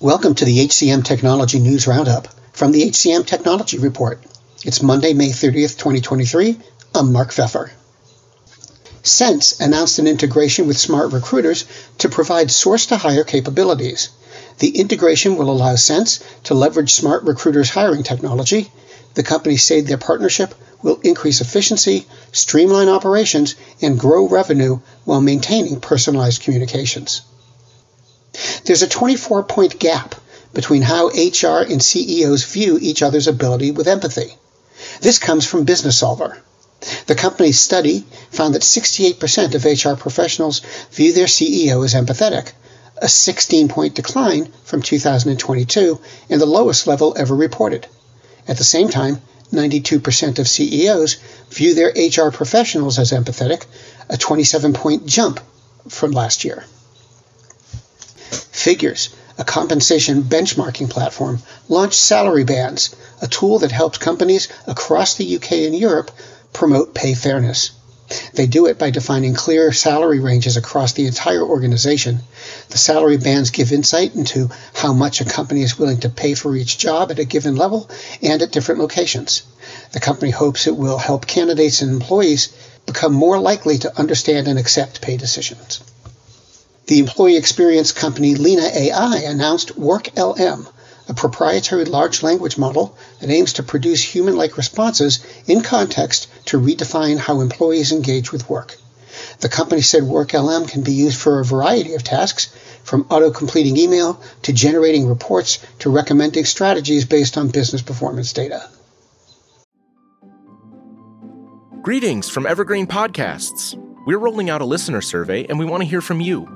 Welcome to the HCM Technology News Roundup from the HCM Technology Report. It's Monday, May 30th, 2023. I'm Mark Feffer. Sense announced an integration with SmartRecruiters to provide source to hire capabilities. The integration will allow Sense to leverage SmartRecruiters hiring technology. The company said their partnership will increase efficiency, streamline operations, and grow revenue while maintaining personalized communications. There's a 24 point gap between how HR and CEOs view each other's ability with empathy. This comes from Businessolver. The company's study found that 68% of HR professionals view their CEO as empathetic, a 16 point decline from 2022 and the lowest level ever reported. At the same time, 92% of CEOs view their HR professionals as empathetic, a 27 point jump from last year. Figures, a compensation benchmarking platform, launched Salary Bands, a tool that helps companies across the UK and Europe promote pay fairness. They do it by defining clear salary ranges across the entire organization. The salary bands give insight into how much a company is willing to pay for each job at a given level and at different locations. The company hopes it will help candidates and employees become more likely to understand and accept pay decisions. The employee experience company Leena AI announced WorkLM, a proprietary large language model that aims to produce human like responses in context to redefine how employees engage with work. The company said WorkLM can be used for a variety of tasks, from auto completing email to generating reports to recommending strategies based on business performance data. Greetings from Evergreen Podcasts. We're rolling out a listener survey and we want to hear from you.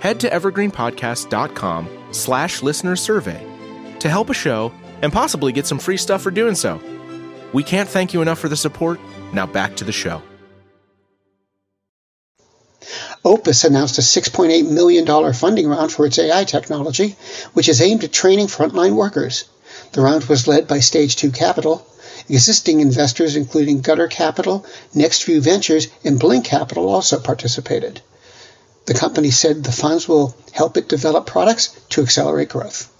Head to evergreenpodcast.com slash listener survey to help a show and possibly get some free stuff for doing so. We can't thank you enough for the support. Now back to the show. Opus announced a $6.8 million funding round for its AI technology, which is aimed at training frontline workers. The round was led by Stage 2 Capital. Existing investors, including Gutter Capital, Nextview Ventures, and Blink Capital, also participated. The company said the funds will help it develop products to accelerate growth.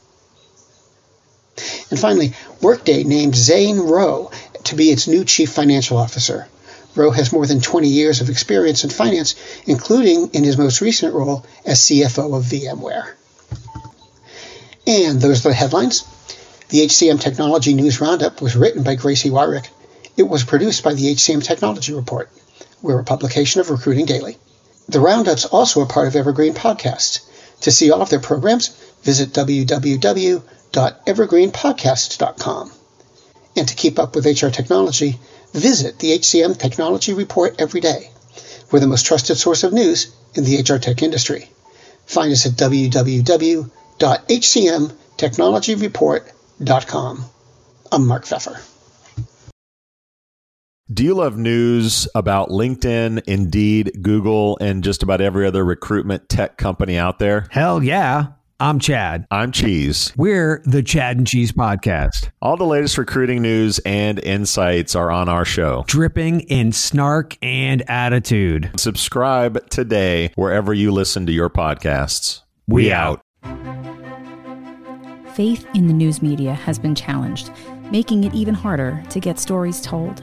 And finally, Workday named Zane Rowe to be its new chief financial officer. Rowe has more than 20 years of experience in finance, including in his most recent role as CFO of VMware. And those are the headlines. The HCM Technology News Roundup was written by Gracie Wyrick. It was produced by the HCM Technology Report. We're a publication of Recruiting Daily. The Roundup's also a part of Evergreen Podcasts. To see all of their programs, visit www.evergreenpodcasts.com. And to keep up with HR technology, visit the HCM Technology Report every day. We're the most trusted source of news in the HR tech industry. Find us at www.hcmtechnologyreport.com. I'm Mark Feffer. Do you love news about LinkedIn, Indeed, Google, and just about every other recruitment tech company out there? Hell yeah. I'm Chad. I'm Cheese. We're the Chad and Cheese Podcast. All the latest recruiting news and insights are on our show. Dripping in snark and attitude. Subscribe today wherever you listen to your podcasts. We, we out. Faith in the news media has been challenged, making it even harder to get stories told.